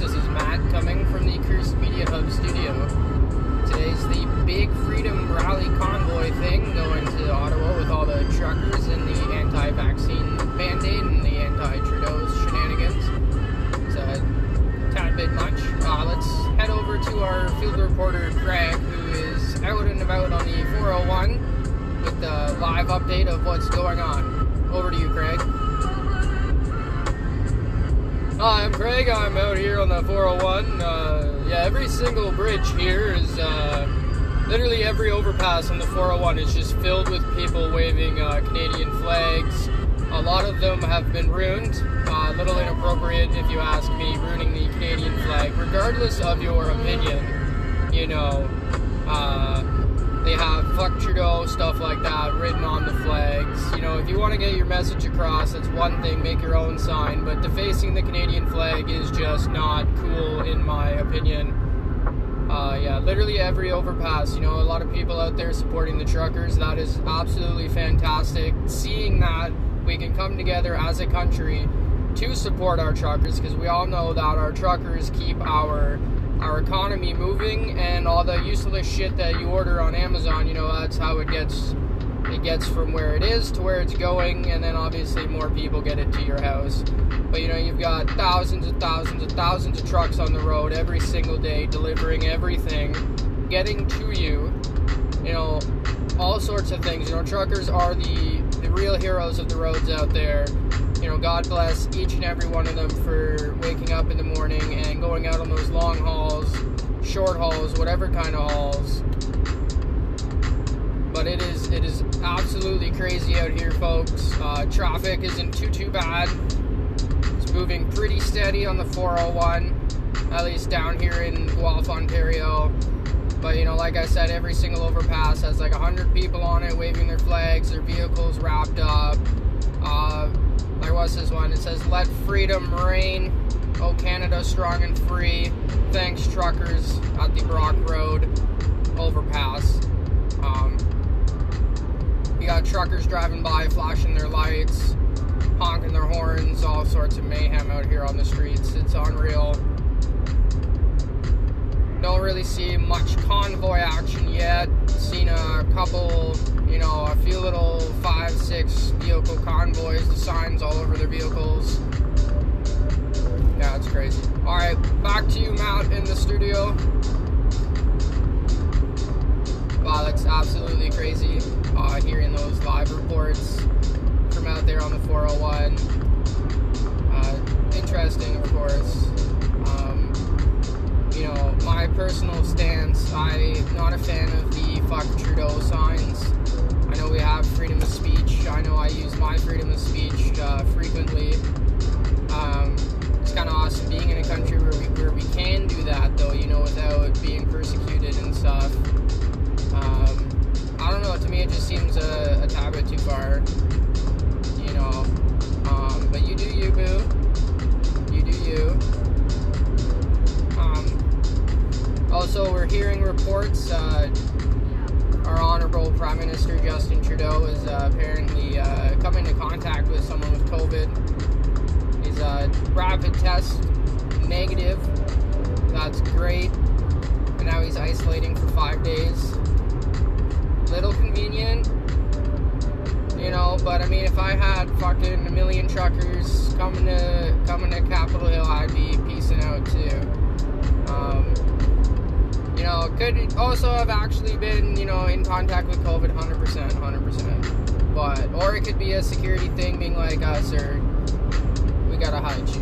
This is Matt coming from the Curse Media Hub studio. Today's the big Freedom Rally convoy thing going to Ottawa with all the truckers and the anti vaccine mandate and the anti Trudeau shenanigans. It's a tad bit much. Uh, let's head over to our field reporter Greg, who is out and about on the 401 with the live update of what's going on. Over to you, Craig. Hi, I'm Craig. I'm out here on the 401. Uh, yeah, every single bridge here is uh, literally every overpass on the 401 is just filled with people waving uh, Canadian flags. A lot of them have been ruined. Uh, a little inappropriate, if you ask me, ruining the Canadian flag, regardless of your opinion. You know, uh, they have fuck Trudeau, stuff like that, written on the flags. You know, if you want to get your message across, that's one thing, make your own sign. But defacing the Canadian flag is just not cool, in my opinion. Uh, yeah, literally every overpass. You know, a lot of people out there supporting the truckers. That is absolutely fantastic. Seeing that we can come together as a country to support our truckers because we all know that our truckers keep our our economy moving and all the useless shit that you order on Amazon, you know, that's how it gets it gets from where it is to where it's going and then obviously more people get it to your house. But you know, you've got thousands and thousands and thousands of trucks on the road every single day delivering everything, getting to you. You know, all sorts of things. You know, truckers are the the real heroes of the roads out there know, God bless each and every one of them for waking up in the morning and going out on those long hauls, short hauls, whatever kind of hauls. But it is it is absolutely crazy out here, folks. Uh, traffic isn't too too bad. It's moving pretty steady on the 401, at least down here in Guelph, Ontario. But you know, like I said, every single overpass has like hundred people on it, waving their flags, their vehicles wrapped up. Uh, there was this one. It says, "Let freedom reign." Oh, Canada, strong and free. Thanks, truckers at the Brock Road overpass. Um, you got truckers driving by, flashing their lights, honking their horns, all sorts of mayhem out here on the streets. It's unreal. Don't really see much convoy action yet. Seen a couple, you know, a few little five, six vehicle convoys, the signs all over their vehicles. Yeah, it's crazy. Alright, back to you, Matt, in the studio. Wow, that's absolutely crazy uh, hearing those live reports from out there on the 401. Uh, interesting, of course. Um, you know, my personal stance, I'm not a fan of the fuck Trudeau signs. I know I use my freedom of speech uh, frequently. Um, it's kind of awesome being in a country where we, where we can do that, though, you know, without being persecuted and stuff. Um, I don't know, to me it just seems a, a bit too far, you know. Um, but you do you, boo. You do you. Um, also, we're hearing reports. Uh, our honorable Prime Minister Justin Trudeau is uh, apparently uh, coming into contact with someone with COVID. He's a rapid test negative. That's great. And now he's isolating for five days. Little convenient, you know. But I mean, if I had fucking a million truckers coming to coming to Capitol Hill, I'd be peacing out too. Um, you know, could also have actually been, you know, in contact with COVID 100%, 100%. But, or it could be a security thing being like, uh, sir, we gotta hide you.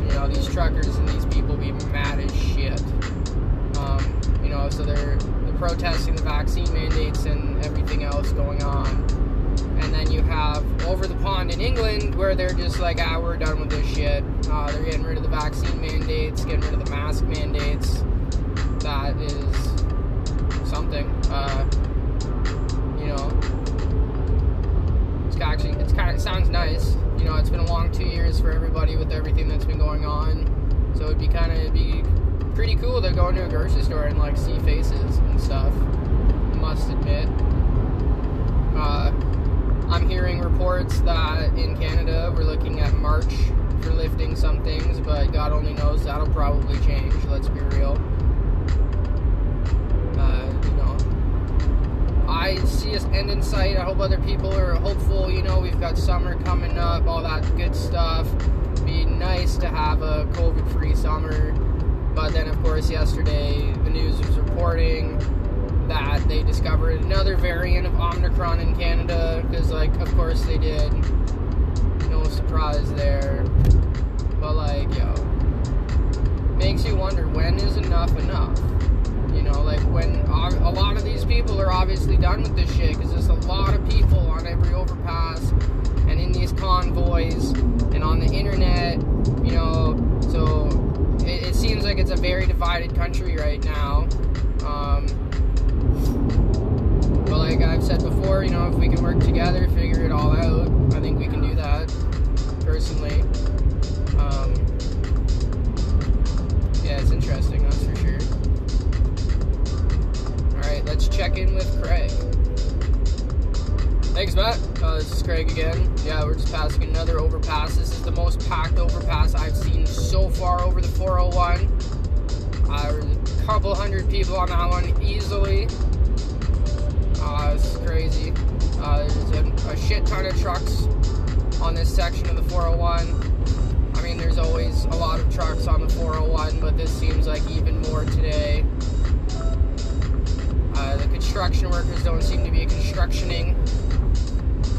You know, these truckers and these people be mad as shit. Um, you know, so they're, they're protesting the vaccine mandates and everything else going on. And then you have over the pond in England where they're just like, ah, we're done with this shit. Uh, they're getting rid of the vaccine mandates, getting rid of the mask mandates that is something. Uh, you know, it's actually it's kind of it sounds nice. You know, it's been a long two years for everybody with everything that's been going on. So it'd be kind of be pretty cool to go into a grocery store and like see faces and stuff. Must admit. Uh, I'm hearing reports that in Canada we're looking at March for lifting some things, but God only knows that'll probably change. Let's be real. Uh, you know, I see us end in sight. I hope other people are hopeful. You know, we've got summer coming up, all that good stuff. Be nice to have a COVID-free summer. But then, of course, yesterday the news was reporting that they discovered another variant of Omicron in Canada. Because, like, of course they did. No surprise there. But, like, yo, makes you wonder when is enough enough? Know, like when a lot of these people are obviously done with this shit because there's a lot of people on every overpass and in these convoys and on the internet, you know. So it, it seems like it's a very divided country right now. Um, but like I've said before, you know, if we can work together, figure it all out, I think we can do that. Personally, um, yeah, it's interesting. That's for sure. Let's check in with Craig. Thanks, Matt. Uh, this is Craig again. Yeah, we're just passing another overpass. This is the most packed overpass I've seen so far over the 401. Uh, a couple hundred people on that one easily. Uh, this is crazy. Uh, there's a, a shit ton of trucks on this section of the 401. I mean, there's always a lot of trucks on the 401, but this seems like even more today. Construction workers don't seem to be constructioning.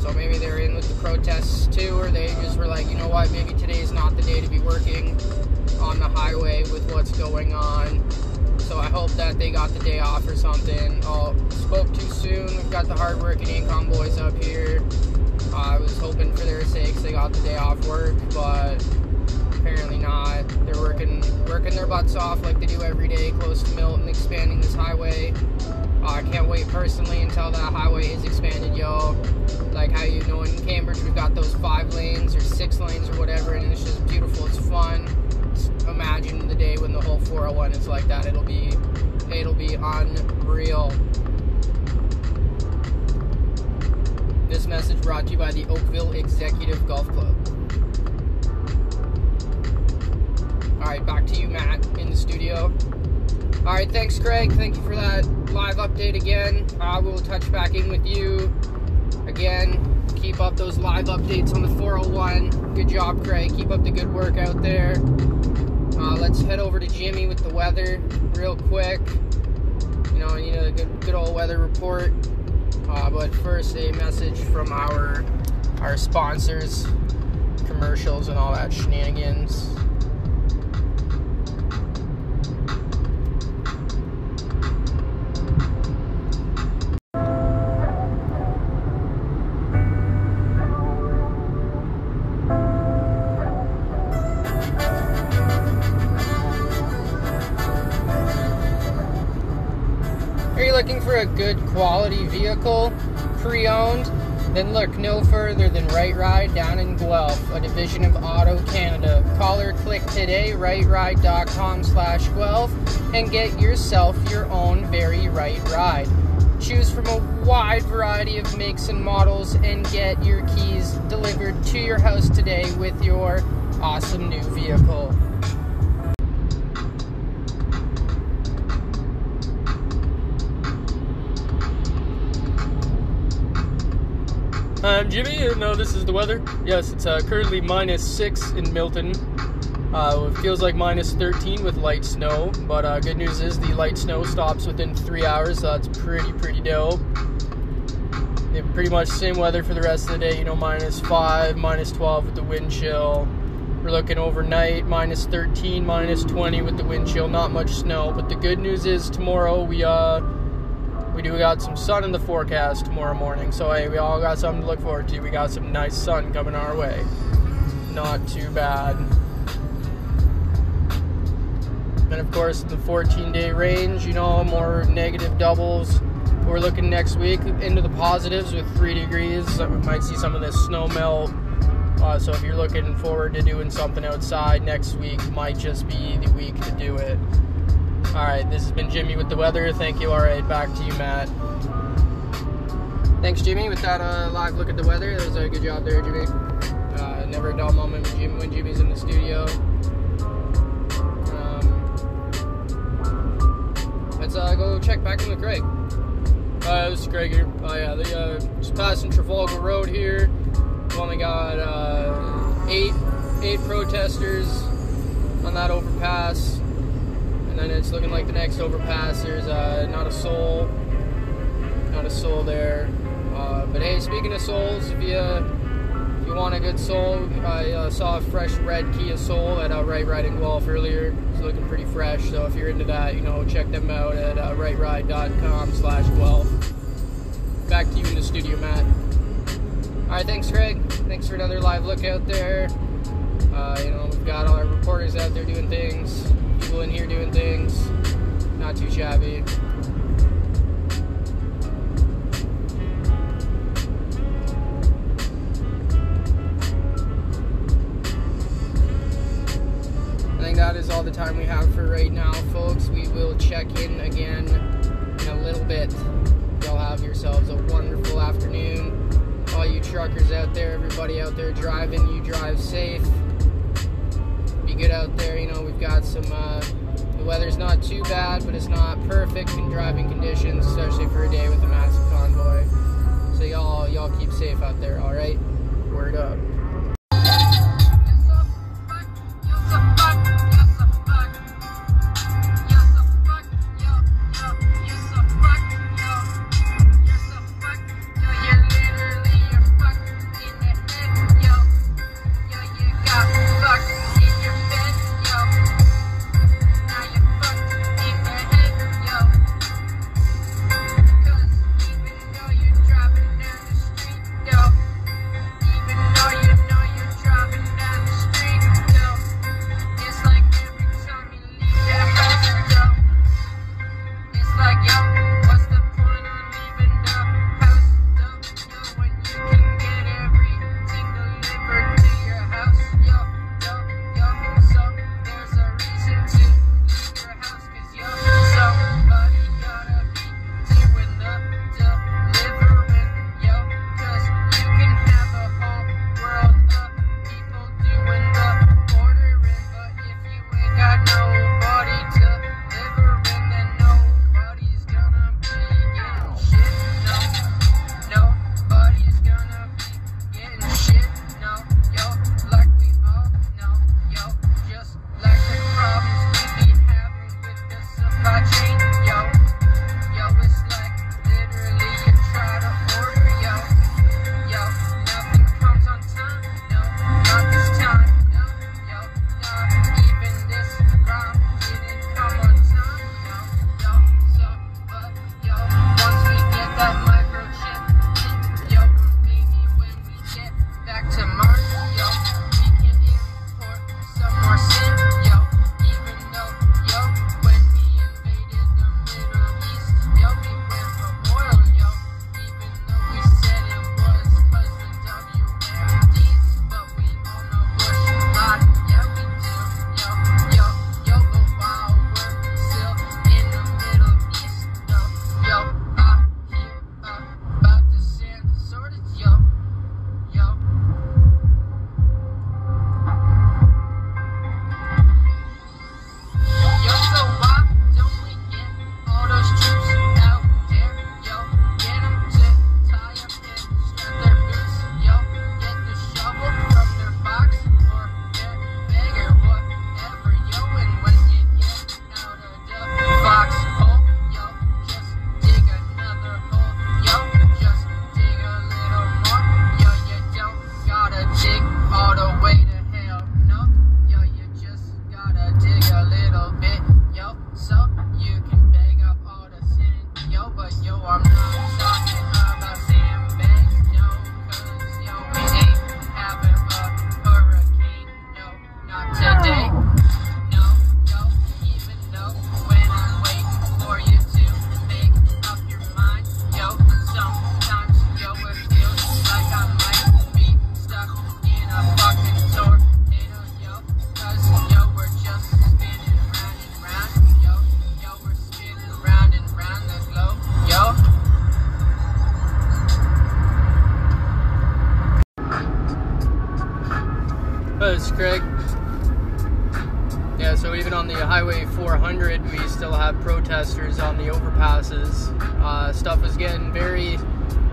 So maybe they're in with the protests too, or they just were like, you know what, maybe today's not the day to be working on the highway with what's going on. So I hope that they got the day off or something. Oh, spoke too soon. We've got the hardworking Incom boys up here. Uh, I was hoping for their sakes they got the day off work, but apparently not. They're working working their butts off like they do every day close to Milton, expanding this highway. I can't wait personally until that highway is expanded, y'all. Like how you know in Cambridge we've got those five lanes or six lanes or whatever, and it's just beautiful. It's fun. Just imagine the day when the whole 401 is like that. It'll be it'll be unreal. This message brought to you by the Oakville Executive Golf Club. All right, back to you, Matt, in the studio. All right, thanks, Craig. Thank you for that live update again. I will touch back in with you again. Keep up those live updates on the 401. Good job, Craig. Keep up the good work out there. Uh, let's head over to Jimmy with the weather real quick. You know, I need a good, good old weather report. Uh, but first, a message from our our sponsors, commercials, and all that shenanigans. No further than Right Ride down in Guelph, a division of Auto Canada. Call or click today, rightride.com slash Guelph, and get yourself your own very right ride. Choose from a wide variety of makes and models and get your keys delivered to your house today with your awesome new vehicle. I'm Jimmy, and uh, this is the weather. Yes, it's uh, currently minus 6 in Milton. Uh, it feels like minus 13 with light snow, but uh, good news is the light snow stops within 3 hours, so that's pretty, pretty dope. Pretty much same weather for the rest of the day, you know, minus 5, minus 12 with the wind chill. We're looking overnight, minus 13, minus 20 with the wind chill, not much snow, but the good news is tomorrow we, uh, we do got some sun in the forecast tomorrow morning, so hey, we all got something to look forward to. We got some nice sun coming our way. Not too bad. And of course, the 14 day range, you know, more negative doubles. We're looking next week into the positives with 3 degrees. We might see some of this snow melt. Uh, so if you're looking forward to doing something outside next week, might just be the week to do it. All right, this has been Jimmy with the weather. Thank you. All right, back to you, Matt. Thanks, Jimmy, with that uh, live look at the weather. That was a good job there, Jimmy. Uh, never a dull moment when, when Jimmy's in the studio. Um, let's uh, go check back in with Greg. Uh, this is Greg here. Oh, yeah, they, uh, just passing Trafalgar Road here. We've only got uh, eight, eight protesters on that overpass and then it's looking like the next overpass. There's uh, not a soul, not a soul there. Uh, but hey, speaking of souls, if you if you want a good soul, I uh, saw a fresh red Kia Soul at Right Ride in Guelph earlier. It's looking pretty fresh, so if you're into that, you know, check them out at uh, rightride.com slash Guelph. Back to you in the studio, Matt. All right, thanks, Craig. Thanks for another live look out there. Uh, you know, we've got all our reporters out there doing things, people in here doing things. Not too shabby. I think that is all the time we have for right now, folks. We will check in again in a little bit. Y'all have yourselves a wonderful afternoon. All you truckers out there, everybody out there driving, you drive safe. Out there. You know, we've got some, uh, the weather's not too bad, but it's not perfect in driving conditions, especially for a day with a massive convoy. So y'all, y'all keep safe out there, alright? Word up.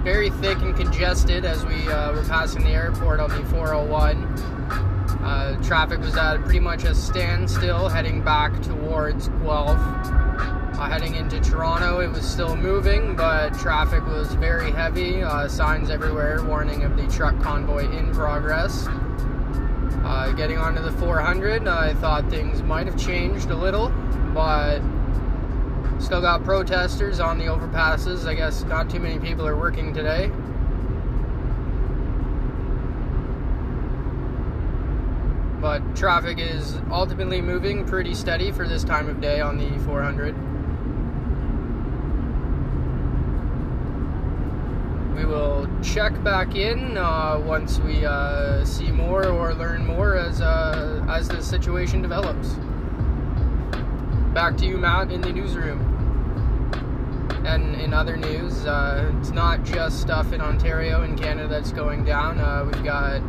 Very thick and congested as we uh, were passing the airport on the 401. Uh, traffic was at pretty much a standstill heading back towards Guelph. Uh, heading into Toronto, it was still moving, but traffic was very heavy. Uh, signs everywhere warning of the truck convoy in progress. Uh, getting onto the 400, I thought things might have changed a little, but still got protesters on the overpasses. I guess not too many people are working today. But traffic is ultimately moving pretty steady for this time of day on the 400. we will check back in uh, once we uh, see more or learn more as uh, as the situation develops. Back to you, Matt, in the newsroom. And in other news, uh, it's not just stuff in Ontario and Canada that's going down. Uh, we've got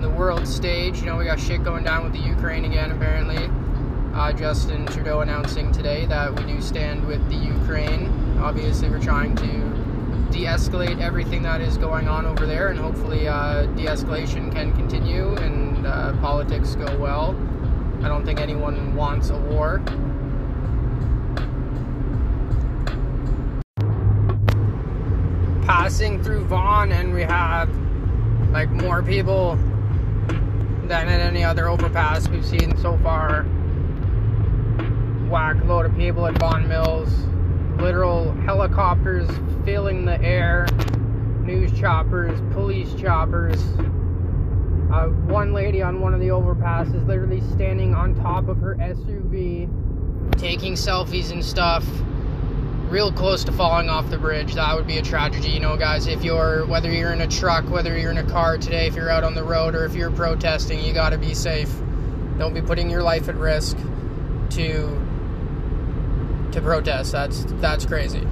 the world stage. You know, we got shit going down with the Ukraine again, apparently. Uh, Justin Trudeau announcing today that we do stand with the Ukraine. Obviously, we're trying to de-escalate everything that is going on over there, and hopefully uh, de-escalation can continue and uh, politics go well. I don't think anyone wants a war. Passing through Vaughan, and we have like more people than at any other overpass we've seen so far. Whack load of people at Vaughan Mills literal helicopters filling the air, news choppers, police choppers. Uh, one lady on one of the overpasses literally standing on top of her SUV, taking selfies and stuff, real close to falling off the bridge. That would be a tragedy, you know, guys. If you're, whether you're in a truck, whether you're in a car today, if you're out on the road, or if you're protesting, you gotta be safe. Don't be putting your life at risk to to protest. That's that's crazy.